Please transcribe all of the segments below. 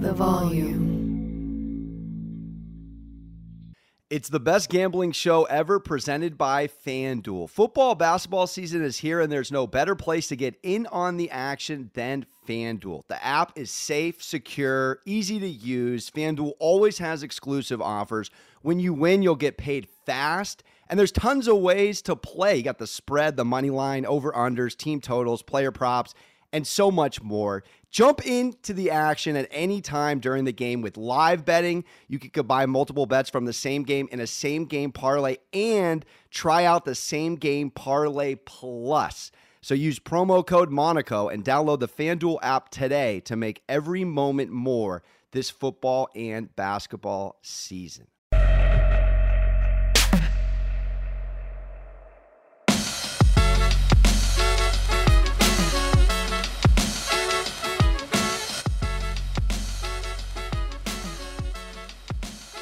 the volume. It's the best gambling show ever presented by FanDuel. Football, basketball season is here, and there's no better place to get in on the action than FanDuel. The app is safe, secure, easy to use. FanDuel always has exclusive offers. When you win, you'll get paid fast, and there's tons of ways to play. You got the spread, the money line, over unders, team totals, player props and so much more. Jump into the action at any time during the game with live betting. You can combine multiple bets from the same game in a same game parlay and try out the same game parlay plus. So use promo code Monaco and download the FanDuel app today to make every moment more this football and basketball season.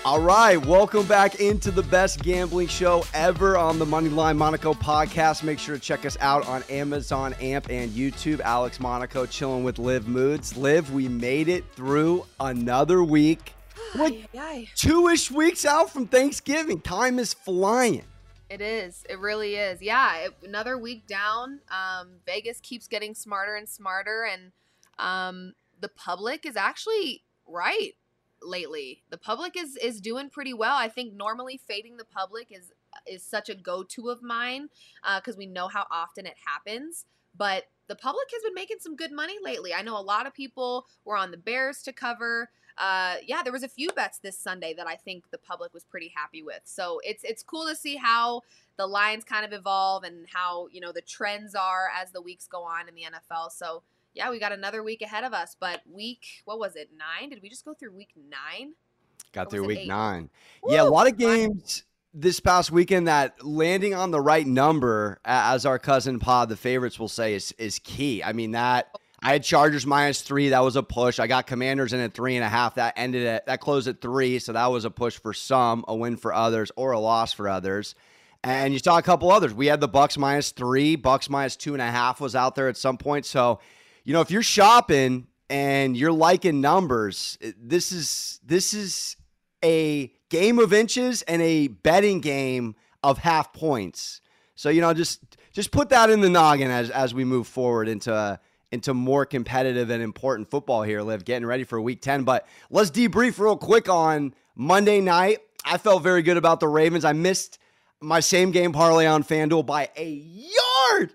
All right, welcome back into the best gambling show ever on the Moneyline Monaco podcast. Make sure to check us out on Amazon, AMP, and YouTube. Alex Monaco chilling with Liv Moods. Liv, we made it through another week. Like two-ish weeks out from Thanksgiving. Time is flying. It is. It really is. Yeah, it, another week down. Um, Vegas keeps getting smarter and smarter, and um, the public is actually right lately. The public is is doing pretty well. I think normally fading the public is is such a go-to of mine because uh, we know how often it happens. But the public has been making some good money lately. I know a lot of people were on the Bears to cover. Uh, yeah, there was a few bets this Sunday that I think the public was pretty happy with. So it's it's cool to see how the lines kind of evolve and how you know the trends are as the weeks go on in the NFL. So yeah, we got another week ahead of us. But week, what was it, nine? Did we just go through week nine? Got through week eight? nine. Woo! Yeah, a lot of games this past weekend that landing on the right number, as our cousin Pod, the favorites will say, is is key. I mean that. I had Chargers minus three. That was a push. I got Commanders in at three and a half. That ended at that closed at three. So that was a push for some, a win for others, or a loss for others. And you saw a couple others. We had the Bucks minus three, Bucks minus two and a half was out there at some point. So you know, if you're shopping and you're liking numbers, this is this is a game of inches and a betting game of half points. So you know, just just put that in the noggin as as we move forward into into more competitive and important football here. Liv, getting ready for Week Ten, but let's debrief real quick on Monday night. I felt very good about the Ravens. I missed my same game parlay on FanDuel by a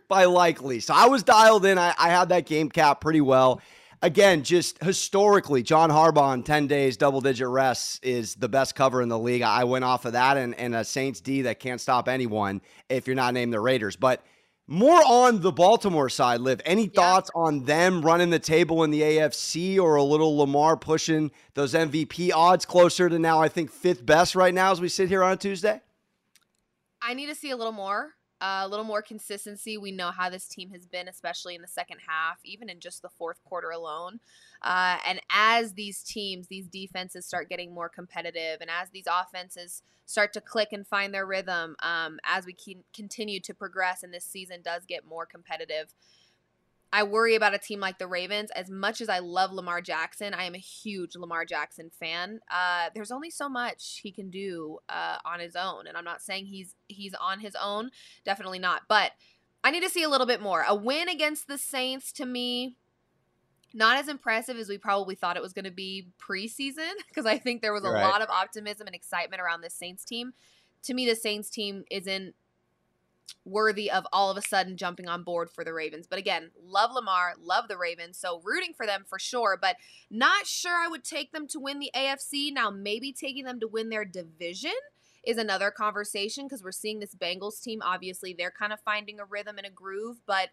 by Likely. So I was dialed in. I, I had that game cap pretty well. Again, just historically, John Harbaugh on 10 days, double digit rests is the best cover in the league. I went off of that and, and a Saints D that can't stop anyone if you're not named the Raiders. But more on the Baltimore side, Liv. Any yeah. thoughts on them running the table in the AFC or a little Lamar pushing those MVP odds closer to now, I think, fifth best right now as we sit here on a Tuesday? I need to see a little more, a little more consistency. We know how this team has been, especially in the second half, even in just the fourth quarter alone. Uh, and as these teams, these defenses start getting more competitive, and as these offenses start to click and find their rhythm, um, as we continue to progress, and this season does get more competitive, I worry about a team like the Ravens. As much as I love Lamar Jackson, I am a huge Lamar Jackson fan. Uh, there's only so much he can do uh, on his own, and I'm not saying he's he's on his own. Definitely not. But I need to see a little bit more. A win against the Saints to me, not as impressive as we probably thought it was going to be preseason, because I think there was a right. lot of optimism and excitement around this Saints team. To me, the Saints team isn't worthy of all of a sudden jumping on board for the Ravens. But again, love Lamar, love the Ravens, so rooting for them for sure, but not sure I would take them to win the AFC. Now, maybe taking them to win their division is another conversation because we're seeing this Bengals team. Obviously, they're kind of finding a rhythm and a groove, but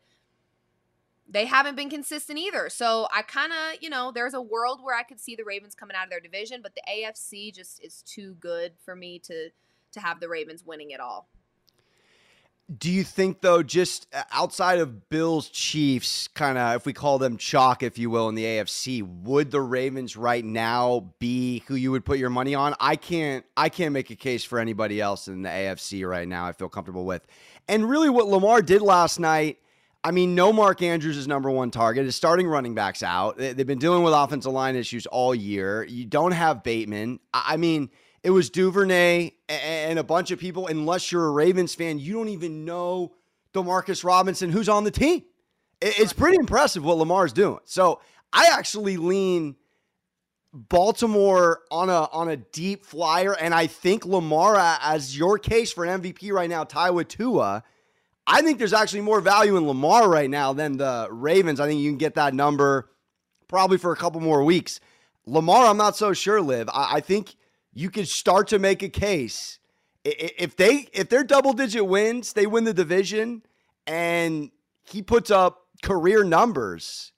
they haven't been consistent either. So I kind of, you know, there's a world where I could see the Ravens coming out of their division, but the AFC just is too good for me to to have the Ravens winning it all. Do you think though, just uh, outside of Bills Chiefs, kind of if we call them chalk, if you will, in the AFC, would the Ravens right now be who you would put your money on? I can't I can't make a case for anybody else in the AFC right now. I feel comfortable with. And really what Lamar did last night, I mean, no Mark Andrews is number one target. His starting running backs out. They've been dealing with offensive line issues all year. You don't have Bateman. I mean, it was Duvernay and a bunch of people. Unless you're a Ravens fan, you don't even know Demarcus Robinson, who's on the team. It's pretty impressive what Lamar's doing. So I actually lean Baltimore on a on a deep flyer, and I think Lamar as your case for an MVP right now, with Tua. I think there's actually more value in Lamar right now than the Ravens. I think you can get that number probably for a couple more weeks. Lamar, I'm not so sure. Liv, I, I think you could start to make a case if they if they're double digit wins, they win the division, and he puts up career numbers.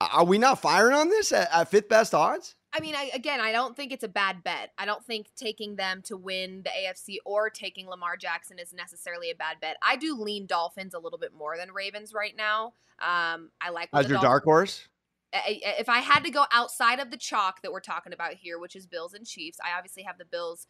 Are we not firing on this at, at fifth best odds? I mean, I, again, I don't think it's a bad bet. I don't think taking them to win the AFC or taking Lamar Jackson is necessarily a bad bet. I do lean Dolphins a little bit more than Ravens right now. Um, I like as your Dolphins, dark horse. If I had to go outside of the chalk that we're talking about here, which is Bills and Chiefs, I obviously have the Bills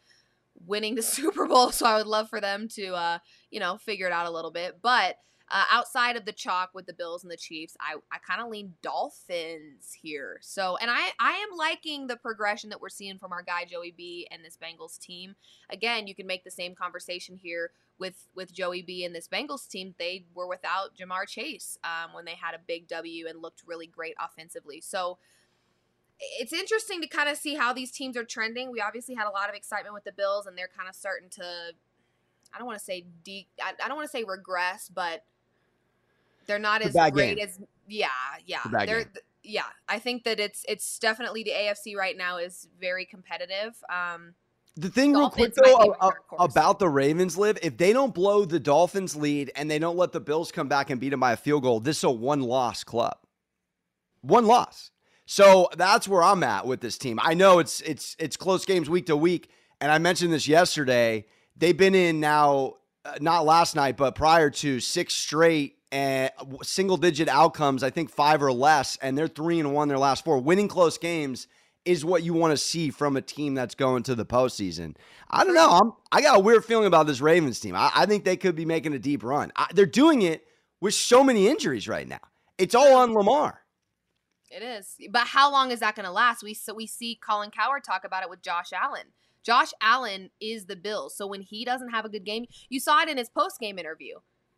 winning the Super Bowl, so I would love for them to, uh, you know, figure it out a little bit. But uh, outside of the chalk with the Bills and the Chiefs, I, I kind of lean Dolphins here. So, and I, I am liking the progression that we're seeing from our guy Joey B and this Bengals team. Again, you can make the same conversation here with with Joey B and this Bengals team. They were without Ja'Marr Chase um, when they had a big W and looked really great offensively. So. It's interesting to kind of see how these teams are trending. We obviously had a lot of excitement with the Bills, and they're kind of starting to I don't want to say de I, I don't want to say regress, but they're not as great game. as yeah, yeah. They're game. yeah. I think that it's it's definitely the AFC right now is very competitive. Um the thing real quick though about the Ravens Liv, if they don't blow the Dolphins lead and they don't let the Bills come back and beat them by a field goal, this is a one loss club. One loss. So that's where I'm at with this team. I know it's it's it's close games week to week, and I mentioned this yesterday. They've been in now, uh, not last night, but prior to six straight and single digit outcomes, I think five or less, and they're three and one their last four. Winning close games is what you want to see from a team that's going to the postseason. I don't know. I'm, I got a weird feeling about this Ravens team. I, I think they could be making a deep run. I, they're doing it with so many injuries right now. It's all on Lamar. It is, but how long is that going to last? We so we see Colin Cowherd talk about it with Josh Allen. Josh Allen is the Bills, so when he doesn't have a good game, you saw it in his post game interview.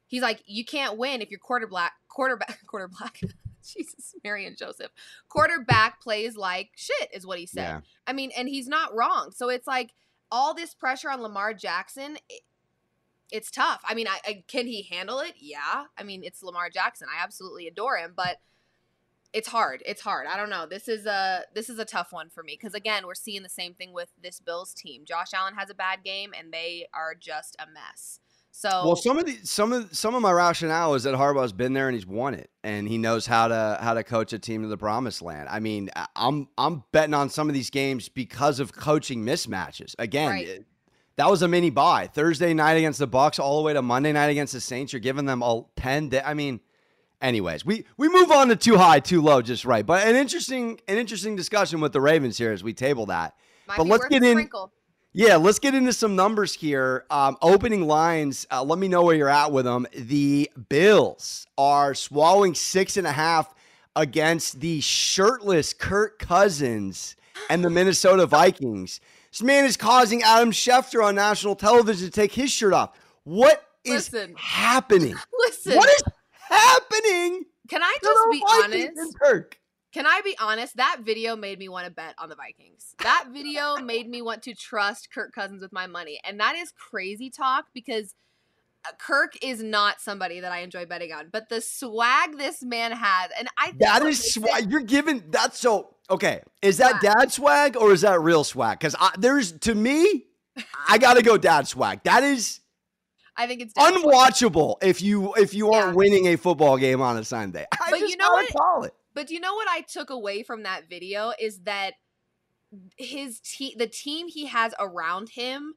He's like, you can't win if your quarterback, quarterback, quarterback. Jesus, Mary and Joseph. Quarterback plays like shit, is what he said. Yeah. I mean, and he's not wrong. So it's like all this pressure on Lamar Jackson. It, it's tough. I mean, I, I, can he handle it? Yeah. I mean, it's Lamar Jackson. I absolutely adore him, but it's hard. It's hard. I don't know. This is a this is a tough one for me because again, we're seeing the same thing with this Bills team. Josh Allen has a bad game, and they are just a mess. So well, some of the some of some of my rationale is that Harbaugh's been there and he's won it, and he knows how to how to coach a team to the promised land. I mean, I'm I'm betting on some of these games because of coaching mismatches. Again, right. it, that was a mini bye Thursday night against the Bucks, all the way to Monday night against the Saints. You're giving them all ten. Day, I mean, anyways, we we move on to too high, too low, just right. But an interesting an interesting discussion with the Ravens here as we table that. Might but let's get in. Sprinkle. Yeah, let's get into some numbers here. Um, opening lines, uh, let me know where you're at with them. The Bills are swallowing six and a half against the shirtless Kirk Cousins and the Minnesota Vikings. This man is causing Adam Schefter on national television to take his shirt off. What is Listen. happening? Listen. What is happening? Can I just be honest? Kirk? Can I be honest? That video made me want to bet on the Vikings. That video made me want to trust Kirk Cousins with my money. And that is crazy talk because uh, Kirk is not somebody that I enjoy betting on. But the swag this man has, and I that is swag. You're giving that's so okay. Is that yeah. dad swag or is that real swag? Because there's to me, I got to go dad swag. That is I think it's unwatchable if you if you aren't yeah. winning a football game on a Sunday. I but you know what? Call it. But you know what I took away from that video is that his team, the team he has around him,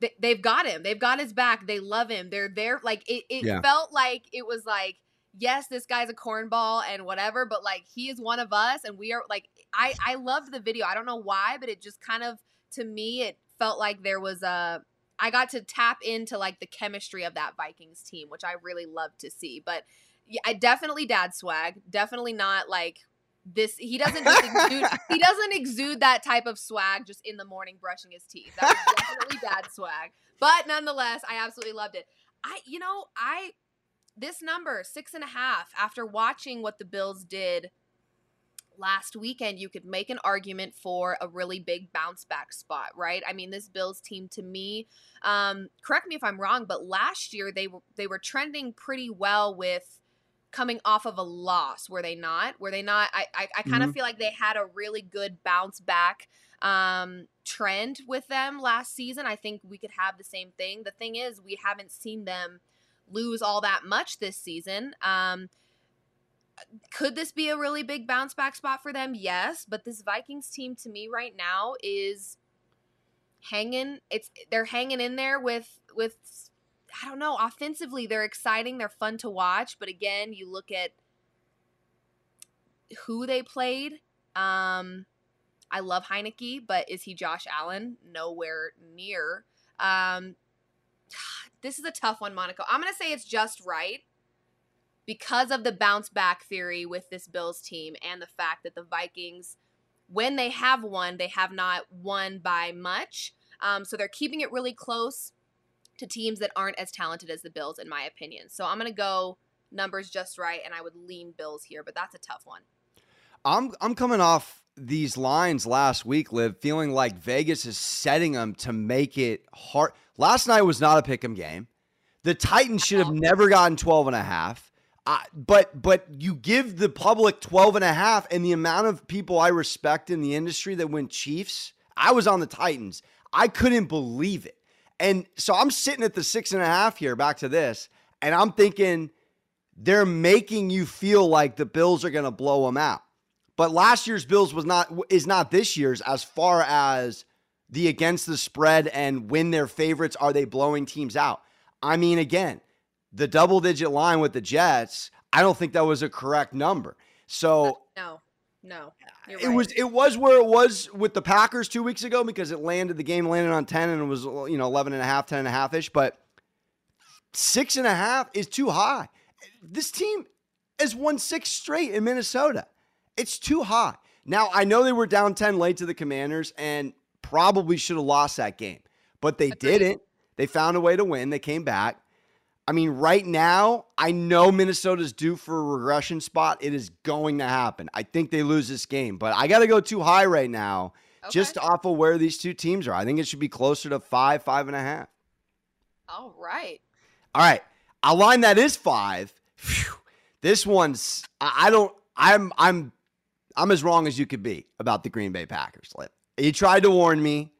they, they've got him. They've got his back. They love him. They're there. Like it, it yeah. felt like it was like, yes, this guy's a cornball and whatever, but like he is one of us, and we are like, I I loved the video. I don't know why, but it just kind of to me it felt like there was a I got to tap into like the chemistry of that Vikings team, which I really love to see. But yeah, I definitely dad swag. Definitely not like this he doesn't just exude he doesn't exude that type of swag just in the morning brushing his teeth. That's definitely dad swag. But nonetheless, I absolutely loved it. I you know, I this number, six and a half, after watching what the Bills did last weekend, you could make an argument for a really big bounce back spot, right? I mean, this Bills team to me, um, correct me if I'm wrong, but last year they were they were trending pretty well with coming off of a loss, were they not? Were they not? I I, I kind of mm-hmm. feel like they had a really good bounce back um trend with them last season. I think we could have the same thing. The thing is, we haven't seen them lose all that much this season. Um, could this be a really big bounce back spot for them? Yes, but this Vikings team to me right now is hanging it's they're hanging in there with with I don't know, offensively they're exciting, they're fun to watch, but again, you look at who they played. Um I love Heinicke, but is he Josh Allen? Nowhere near. Um this is a tough one, Monaco. I'm going to say it's just right because of the bounce back theory with this Bills team and the fact that the Vikings, when they have won, they have not won by much. Um, so they're keeping it really close to teams that aren't as talented as the Bills, in my opinion. So I'm going to go numbers just right, and I would lean Bills here, but that's a tough one. I'm I'm coming off these lines last week, Liv, feeling like Vegas is setting them to make it hard. Last night was not a pick 'em game. The Titans should have never gotten 12 and a half. Uh, but but you give the public 12 and a half and the amount of people I respect in the industry that went Chiefs, I was on the Titans. I couldn't believe it. And so I'm sitting at the six and a half here, back to this, and I'm thinking they're making you feel like the Bills are going to blow them out. But last year's Bills was not is not this year's as far as the against the spread and when they're favorites are they blowing teams out. I mean again, the double digit line with the Jets, I don't think that was a correct number. So no. No. It right. was it was where it was with the Packers 2 weeks ago because it landed the game landed on 10 and it was you know 11 and a half 10 and a half ish but six and a half is too high. This team has won six straight in Minnesota. It's too high. Now, I know they were down 10 late to the Commanders and probably should have lost that game, but they didn't. They found a way to win. They came back. I mean, right now, I know Minnesota's due for a regression spot. It is going to happen. I think they lose this game, but I got to go too high right now okay. just off of where these two teams are. I think it should be closer to five, five and a half. All right. All right. A line that is five. Whew, this one's, I don't, I'm, I'm I'm as wrong as you could be about the Green Bay Packers. You tried to warn me,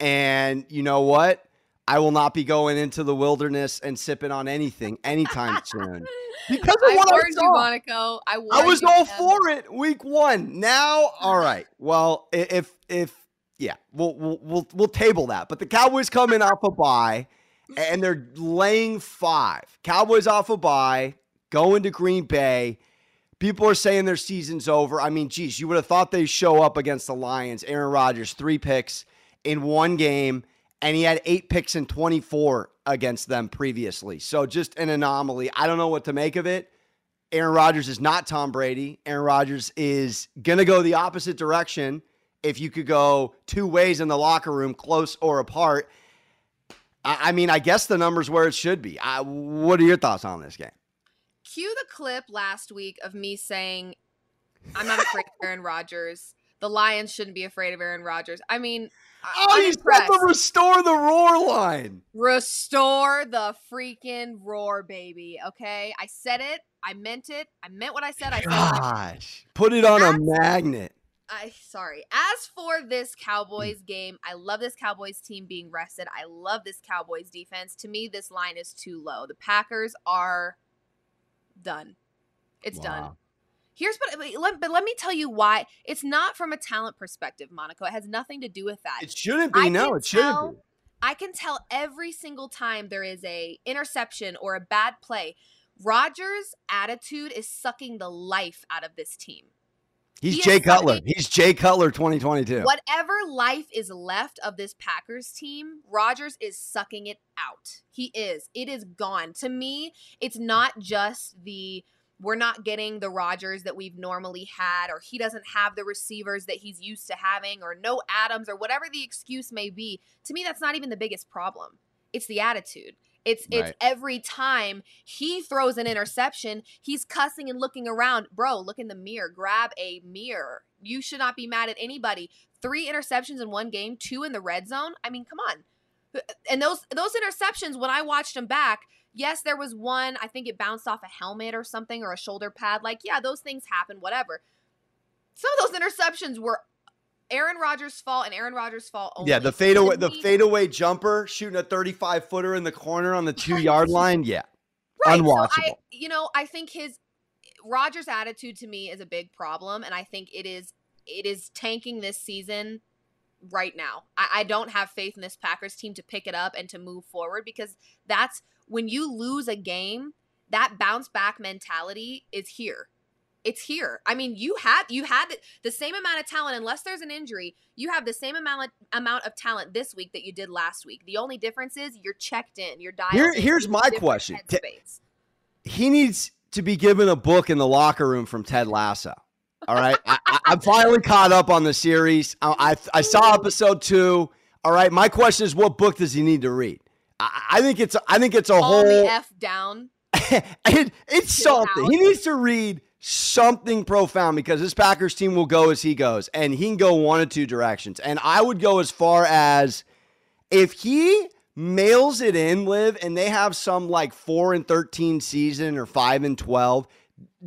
and you know what? I will not be going into the wilderness and sipping on anything anytime soon. Because of I what I saw. you, Monaco. I, I was all for it week one. Now, all right. Well, if if yeah, we'll we'll we'll, we'll table that. But the Cowboys come in off a bye, and they're laying five. Cowboys off a bye, going to Green Bay. People are saying their season's over. I mean, geez, you would have thought they show up against the Lions. Aaron Rodgers, three picks in one game, and he had eight picks in 24 against them previously. So just an anomaly. I don't know what to make of it. Aaron Rodgers is not Tom Brady. Aaron Rodgers is going to go the opposite direction if you could go two ways in the locker room, close or apart. I, mean, I guess the number's where it should be. I, what are your thoughts on this game? cue the clip last week of me saying, I'm not afraid of Aaron Rodgers. The Lions shouldn't be afraid of Aaron Rodgers. I mean, oh, I'm you impressed. said the restore the roar line. Restore the freaking roar, baby. Okay, I said it. I meant it. I meant what I said. I said. Gosh, put it on As, a magnet. I sorry. As for this Cowboys game, I love this Cowboys team being rested. I love this Cowboys defense. To me, this line is too low. The Packers are done. It's wow. done. Here's but let, but let me tell you why. It's not from a talent perspective, Monaco. It has nothing to do with that. It shouldn't be. I no, it shouldn't be. I can tell every single time there is a interception or a bad play. Rodgers' attitude is sucking the life out of this team. He's he Jay Cutler. He's Jay Cutler 2022. Whatever life is left of this Packers team, Rodgers is sucking it out. He is. It is gone. To me, it's not just the we're not getting the Rodgers that we've normally had, or he doesn't have the receivers that he's used to having, or no Adams, or whatever the excuse may be. To me, that's not even the biggest problem. It's the attitude. It's right. it's every time he throws an interception, he's cussing and looking around. Bro, look in the mirror. Grab a mirror. You should not be mad at anybody. Three interceptions in one game, two in the red zone. I mean, come on. Uh, and those those interceptions, when I watched them back, yes, there was one. I think it bounced off a helmet or something or a shoulder pad. Like, yeah, those things happen. Whatever. Some of those interceptions were Aaron Rodgers' fault and Aaron Rodgers' fault only. Yeah, the fadeaway, the fadeaway jumper shooting a 35 footer in the corner on the two yard line. Yeah, right. unwatchable. So I, you know, I think his Rodgers' attitude to me is a big problem, and I think it is it is tanking this season right now. I, I don't have faith in this Packers team to pick it up and to move forward because that's when you lose a game. That bounce back mentality is here it's here. I mean, you have you had the, same amount of talent unless there's an injury. You have the same amount amount of talent this week that you did last week. The only difference is you're checked in. You're dialed. Here, here's my question. He needs to be given a book in the locker room from Ted Lasso. All right, I, am finally caught up on the series. I, I, I saw episode two. All right, my question is, what book does he need to read? I, I think it's I think it's a whole f down. it, it's something. He needs to read something profound because this Packers team will go as he goes, and he can go one of two directions. And I would go as far as if he mails it in, Liv, and they have some like four and thirteen season or five and twelve.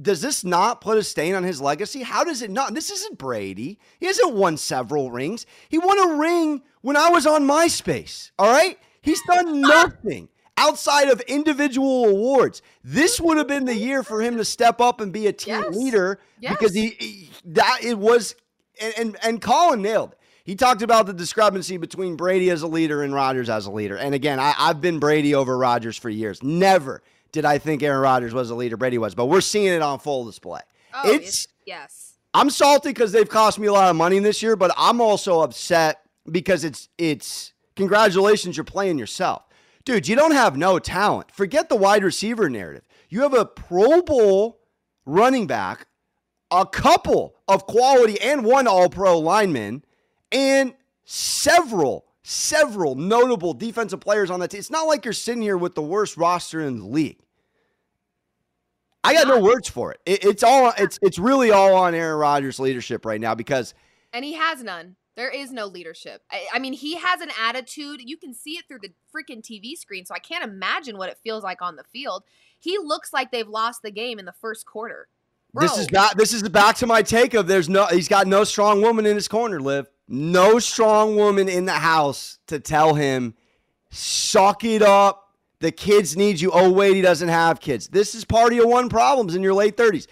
Does this not put a stain on his legacy? How does it not? This isn't Brady. He hasn't won several rings. He won a ring when I was on MySpace. All right. He's done nothing outside of individual awards. This would have been the year for him to step up and be a team yes. leader yes. because he, he, that it was and, and and Colin nailed. It. He talked about the discrepancy between Brady as a leader and Rodgers as a leader. And again, I, I've been Brady over Rodgers for years. Never did I think Aaron Rodgers was a leader. Brady was, but we're seeing it on full display. Oh, it's yes. I'm salty because they've cost me a lot of money this year, but I'm also upset because it's it's congratulations, you're playing yourself. Dude, you don't have no talent. Forget the wide receiver narrative. You have a Pro Bowl running back, a couple of quality and one all pro lineman, and several, several notable defensive players on that team. It's not like you're sitting here with the worst roster in the league. I got no words for it. it. It's all it's it's really all on Aaron Rodgers' leadership right now because and he has none. There is no leadership. I, I, mean, he has an attitude. You can see it through the freaking TV screen. So I can't imagine what it feels like on the field. He looks like they've lost the game in the first quarter. Bro. This is back. This is back to my take of there's no. He's got no strong woman in his corner. Liv no strong woman in the house to tell him, suck it up. The kids need you. Oh wait, he doesn't have kids. This is party of one problems in your late 30s.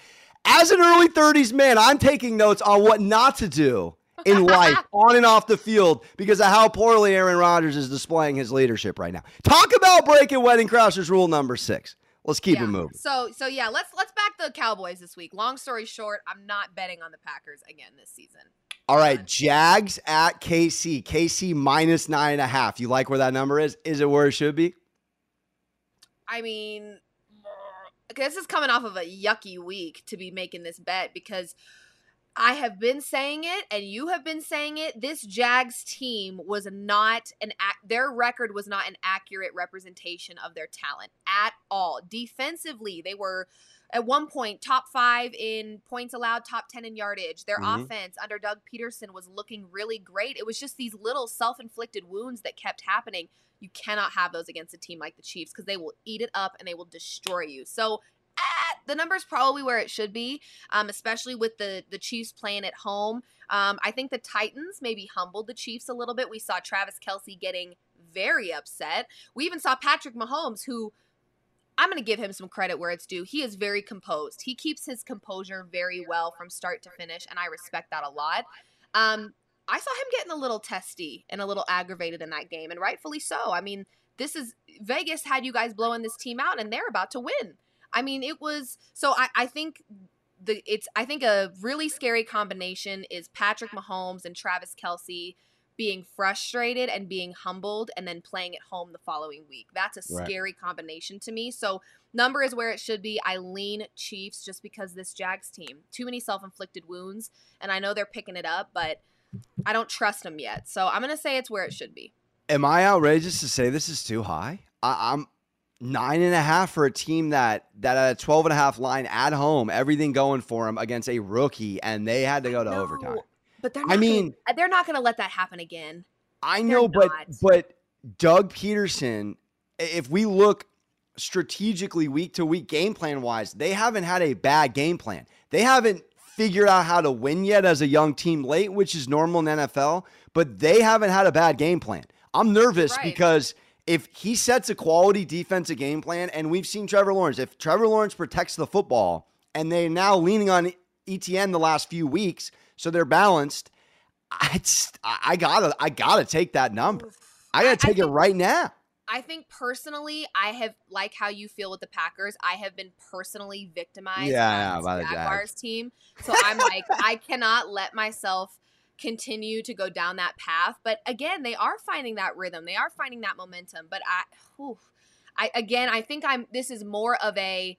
As an early 30s man, I'm taking notes on what not to do in life on and off the field because of how poorly Aaron Rodgers is displaying his leadership right now. Talk about breaking Wedding Crashers rule number six. Let's keep yeah. it moving. So so yeah, let's let's back the Cowboys this week. Long story short, I'm not betting on the Packers again this season. All right, Jags at KC. KC minus nine and a half. You like where that number is? Is it where it should be? I mean, this is coming off of a yucky week to be making this bet because I have been saying it and you have been saying it. This Jags team was not an their record was not an accurate representation of their talent at all. Defensively, they were at one point top 5 in points allowed, top 10 in yardage. Their mm-hmm. offense under Doug Pederson was looking really great. It was just these little self-inflicted wounds that kept happening. You cannot have those against a team like the Chiefs because they will eat it up and they will destroy you. So eh, the number's probably where it should be, um, especially with the the Chiefs playing at home. Um, I think the Titans maybe humbled the Chiefs a little bit. We saw Travis Kelce getting very upset. We even saw Patrick Mahomes, who I'm going to give him some credit where it's due. He is very composed. He keeps his composure very well from start to finish, and I respect that a lot. Um, I saw him getting a little testy and a little aggravated in that game, and rightfully so. I mean, this is Vegas had you guys blowing this team out, and they're about to win. I mean, it was so I, I think the it's I think a really scary combination is Patrick Mahomes and Travis Kelce being frustrated and being humbled and then playing at home the following week. That's a Right. scary combination to me. So number is where it should be. I lean Chiefs just because this Jags team, too many self-inflicted wounds, and I know they're picking it up, but I don't trust them yet. So I'm gonna say it's where it should be. Am I outrageous to say this is too high? I, I'm nine and a half for a team that that had a 12 and a half line at home, everything going for them against a rookie, and they had to go to overtime. But they're I not gonna- mean- uh, they're not gonna let that happen again. I They're know, but not. but Doug Pederson, if we look strategically week to week game plan wise, they haven't had a bad game plan. They haven't figured out how to win yet as a young team late, which is normal in NFL, but they haven't had a bad game plan. I'm nervous Right. because if he sets a quality defensive game plan, and we've seen Trevor Lawrence, if Trevor Lawrence protects the football and they're now leaning on ETN the last few weeks, so they're balanced. I just, I I gotta I gotta take that number. I I- gotta I take it right now. I think personally, I have like how you feel with the Packers. I have been personally victimized Yeah, by yeah, the Jaguars team. So I'm like, I cannot let myself continue to go down that path. But again, they are finding that rhythm. They are finding that momentum. But I, whew, I again, I think I'm. This is more of a.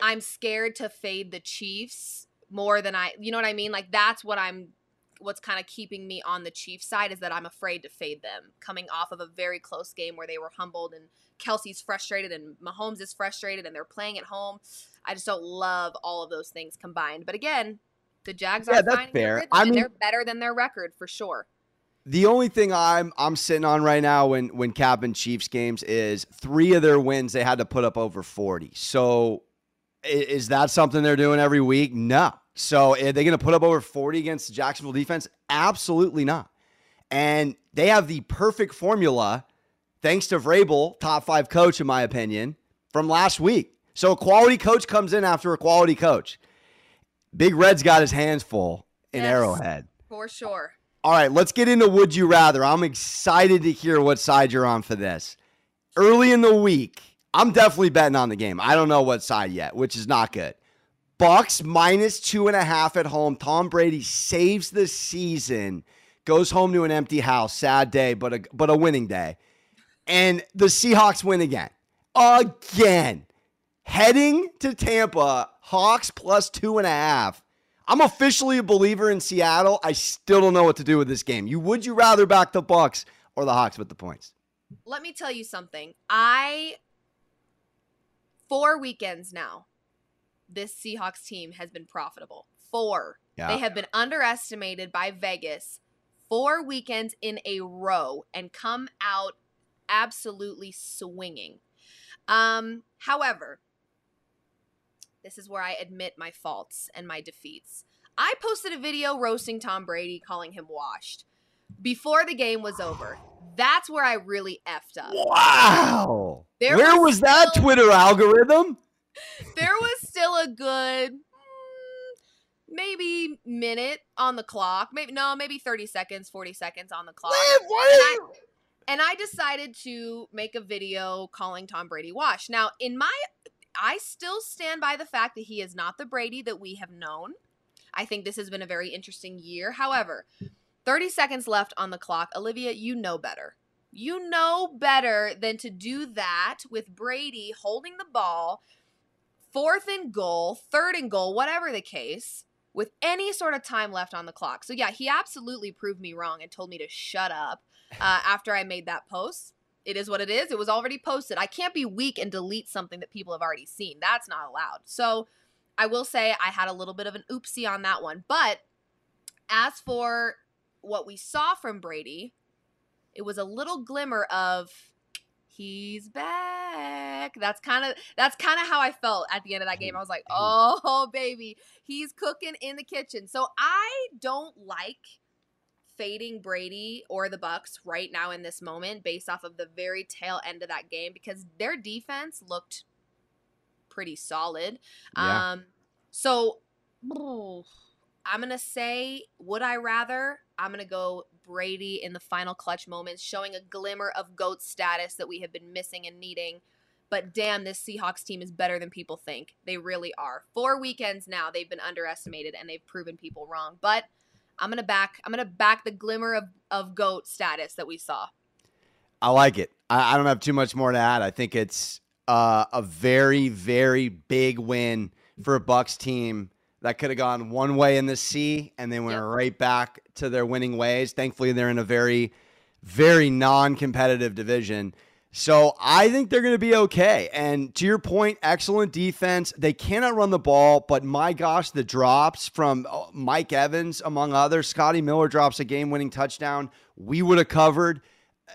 I'm scared to fade the Chiefs more than I. You know what I mean? Like that's what I'm what's kind of keeping me on the Chiefs side is that I'm afraid to fade them coming off of a very close game where they were humbled and Kelce's frustrated and Mahomes is frustrated and they're playing at home. I just don't love all of those things combined. But again, the Jags Yeah, are that's fair. rhythm, I mean- they're better than their record for sure. The only thing I'm I'm sitting on right now when when capping Chiefs games is three of their wins they had to put up over 40. So is that something they're doing every week? No. So are they going to put up over 40 against Jacksonville defense? Absolutely not. And they have the perfect formula, thanks to Vrabel, top five coach in my opinion, from last week. So a quality coach comes in after a quality coach. Big Red's got his hands full in Yes. Arrowhead. For sure. All right, let's get into Would You Rather. I'm excited to hear what side you're on for this. Early in the week, I'm definitely betting on the game. I don't know what side yet, which is not good. Bucks minus two and a half at home. Tom Brady saves the season, goes home to an empty house. Sad day, but a but a winning day. And the Seahawks win again. Again. Heading to Tampa, Hawks plus two and a half. I'm officially a believer in Seattle. I still don't know what to do with this game. You would you rather back the Bucks or the Hawks with the points? Let me tell you something. I four weekends now, this Seahawks team has been profitable. Four. Yeah. They have been underestimated by Vegas four weekends in a row and come out absolutely swinging. Um, however, this is where I admit my faults and my defeats. I posted a video roasting Tom Brady, calling him washed before the game was over. That's where I really effed up. Wow. There Where was was that still- Twitter algorithm? There was still a good mm, maybe minute on the clock. Maybe no, maybe 30 seconds, 40 seconds on the clock. Liv, what And are I- you- And I decided to make a video calling Tom Brady wash. Now, in my I still stand by the fact that he is not the Brady that we have known. I think this has been a very interesting year. However, 30 seconds left on the clock. Olivia, you know better. You know better than to do that with Brady holding the ball, fourth and goal, third and goal, whatever the case, with any sort of time left on the clock. So, yeah, he absolutely proved me wrong and told me to shut up uh, after I made that post. It is what it is. It was already posted. I can't be weak and delete something that people have already seen. That's not allowed. So, I will say I had a little bit of an oopsie on that one. But as for what we saw from Brady, it was a little glimmer of he's back. That's kind of that's kind of how I felt at the end of that game. I was like, "Oh, baby, he's cooking in the kitchen." So I don't like fading Brady or the Bucks right now in this moment based off of the very tail end of that game because their defense looked pretty solid. Yeah. Um so I'm going to say would I rather? I'm going to go Brady in the final clutch moments showing a glimmer of goat status that we have been missing and needing but damn, this Seahawks team is better than people think. They really are. Four weekends now, they've been underestimated and they've proven people wrong. But I'm gonna back. I'm gonna back the glimmer of of goat status that we saw. I like it. I, I don't have too much more to add. I think it's uh, a very, very big win for a Bucks team that could have gone one way in the sea and they went yep. right back to their winning ways. Thankfully, they're in a very, very non-competitive division. So I think they're going to be okay. And to your point, excellent defense. They cannot run the ball, but my gosh, the drops from uh, Mike Evans, among others, Scotty Miller drops a game winning touchdown. We would have covered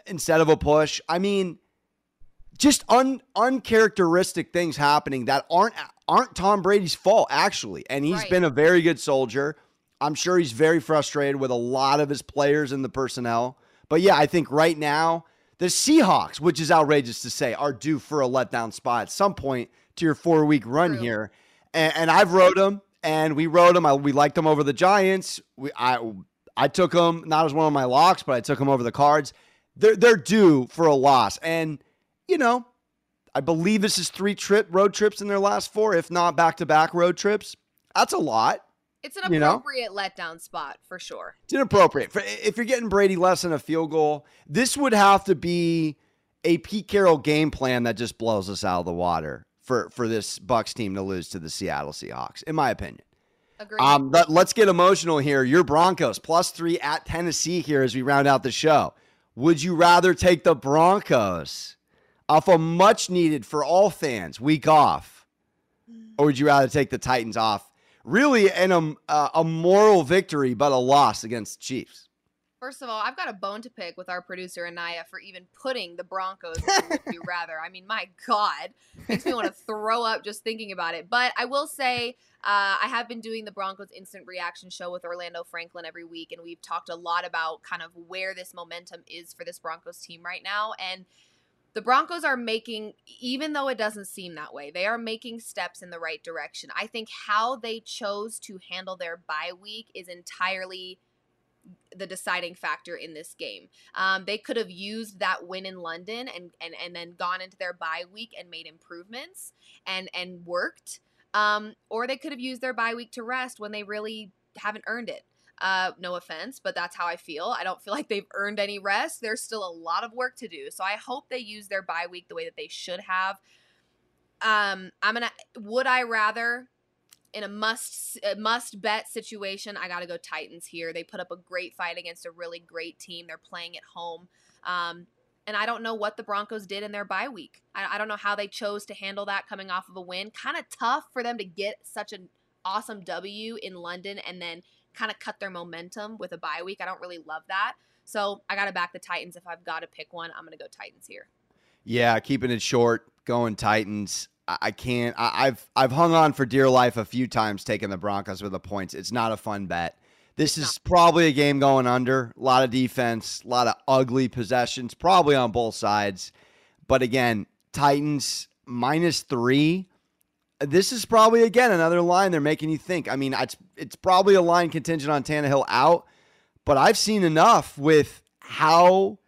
instead of a push. I mean, just un, uncharacteristic things happening that aren't aren't Tom Brady's fault actually. And he's right. been a very good soldier. I'm sure he's very frustrated with a lot of his players and the personnel. But yeah, I think right now the Seahawks, which is outrageous to say, are due for a letdown spot at some point to your four week run True. here. And, and, I've wrote them, and we wrote them. I, we liked them over the Giants. We, I I took them not as one of my locks, but I took them over the Cards. They're they're due for a loss, and you know, I believe this is three trip road trips in their last four, if not back to back road trips. That's a lot. It's an appropriate you know? letdown spot for sure. It's inappropriate. If you're getting Brady less than a field goal, this would have to be a Pete Carroll game plan that just blows us out of the water for, for this Bucks team to lose to the Seattle Seahawks, in my opinion. Agreed. Um, let, let's get emotional here. Your Broncos plus three at Tennessee here as we round out the show. Would you rather take the Broncos off a much needed for all fans week off, or would you rather take the Titans off really in a, uh, a moral victory, but a loss against the Chiefs. First of all, I've got a bone to pick with our producer Anaya for even putting the Broncos you rather. I mean, my God, makes me want to throw up just thinking about it. But I will say, uh, I have been doing the Broncos instant reaction show with Orlando Franklin every week, and we've talked a lot about kind of where this momentum is for this Broncos team right now. And the Broncos are making, even though it doesn't seem that way, they are making steps in the right direction. I think how they chose to handle their bye week is entirely the deciding factor in this game. Um, they could have used that win in London and, and and then gone into their bye week and made improvements and and worked. Um, or they could have used their bye week to rest when they really haven't earned it. Uh, no offense, but that's how I feel. I don't feel like they've earned any rest. There's still a lot of work to do. So I hope they use their bye week the way that they should have. Um, I'm gonna. Would I rather in a must must bet situation? I gotta go Titans here. They put up a great fight against a really great team. They're playing at home. Um, and I don't know what the Broncos did in their bye week. I, I don't know how they chose to handle that coming off of a win. Kind of tough for them to get such an awesome W in London and then kind of cut their momentum with a bye week. I don't really love that. So I got to back the Titans. If I've got to pick one, I'm going to go Titans here. Yeah, keeping it short, going Titans. I can't. I, have I've hung on for dear life a few times, taking the Broncos with the points. It's not a fun bet. This is probably a game going under. A lot of defense, a lot of ugly possessions, probably on both sides. But again, Titans minus three this is probably again another line they're making you think. I mean, it's it's probably a line contingent on Tannehill out, but I've seen enough with how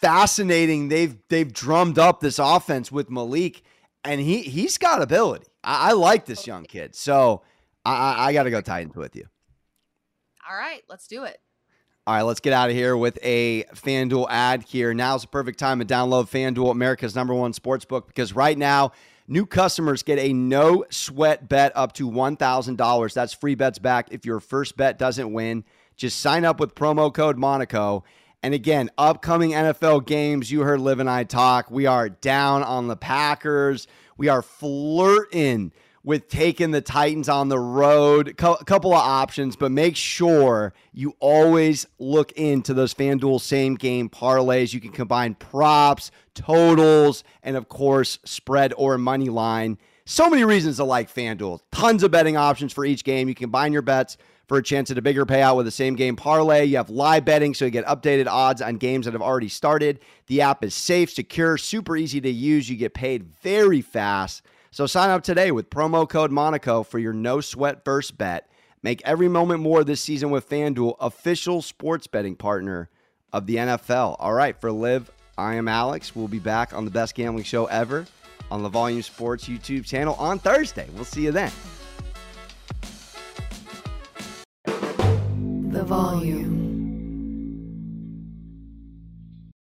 fascinating they've they've drummed up this offense with Malik, and he he's got ability. I, I like this young kid, so I, I got to go Titans with you. All right, let's do it. All right, let's get out of here with a FanDuel ad here. Now's the perfect time to download FanDuel, America's number one sports book, because right now New customers get a no sweat bet up to $1,000. That's free bets back if your first bet doesn't win. Just sign up with promo code Monaco. And again, upcoming NFL games, you heard Liv and I talk. We are down on the Packers. We are flirting with taking the Titans on the road. A couple of options, but make sure you always look into those FanDuel same game parlays. You can combine props, totals, and of course, spread or money line. So many reasons to like FanDuel. Tons of betting options for each game. You combine your bets for a chance at a bigger payout with the same game parlay. You have live betting, so you get updated odds on games that have already started. The app is safe, secure, super easy to use. You get paid very fast. So sign up today with promo code Monaco for your no sweat first bet. Make every moment more this season with FanDuel, official sports betting partner of the NFL. All right, for Liv, I am Alex. We'll be back on the best gambling show ever on the Volume Sports YouTube channel on Thursday. We'll see you then. The Volume.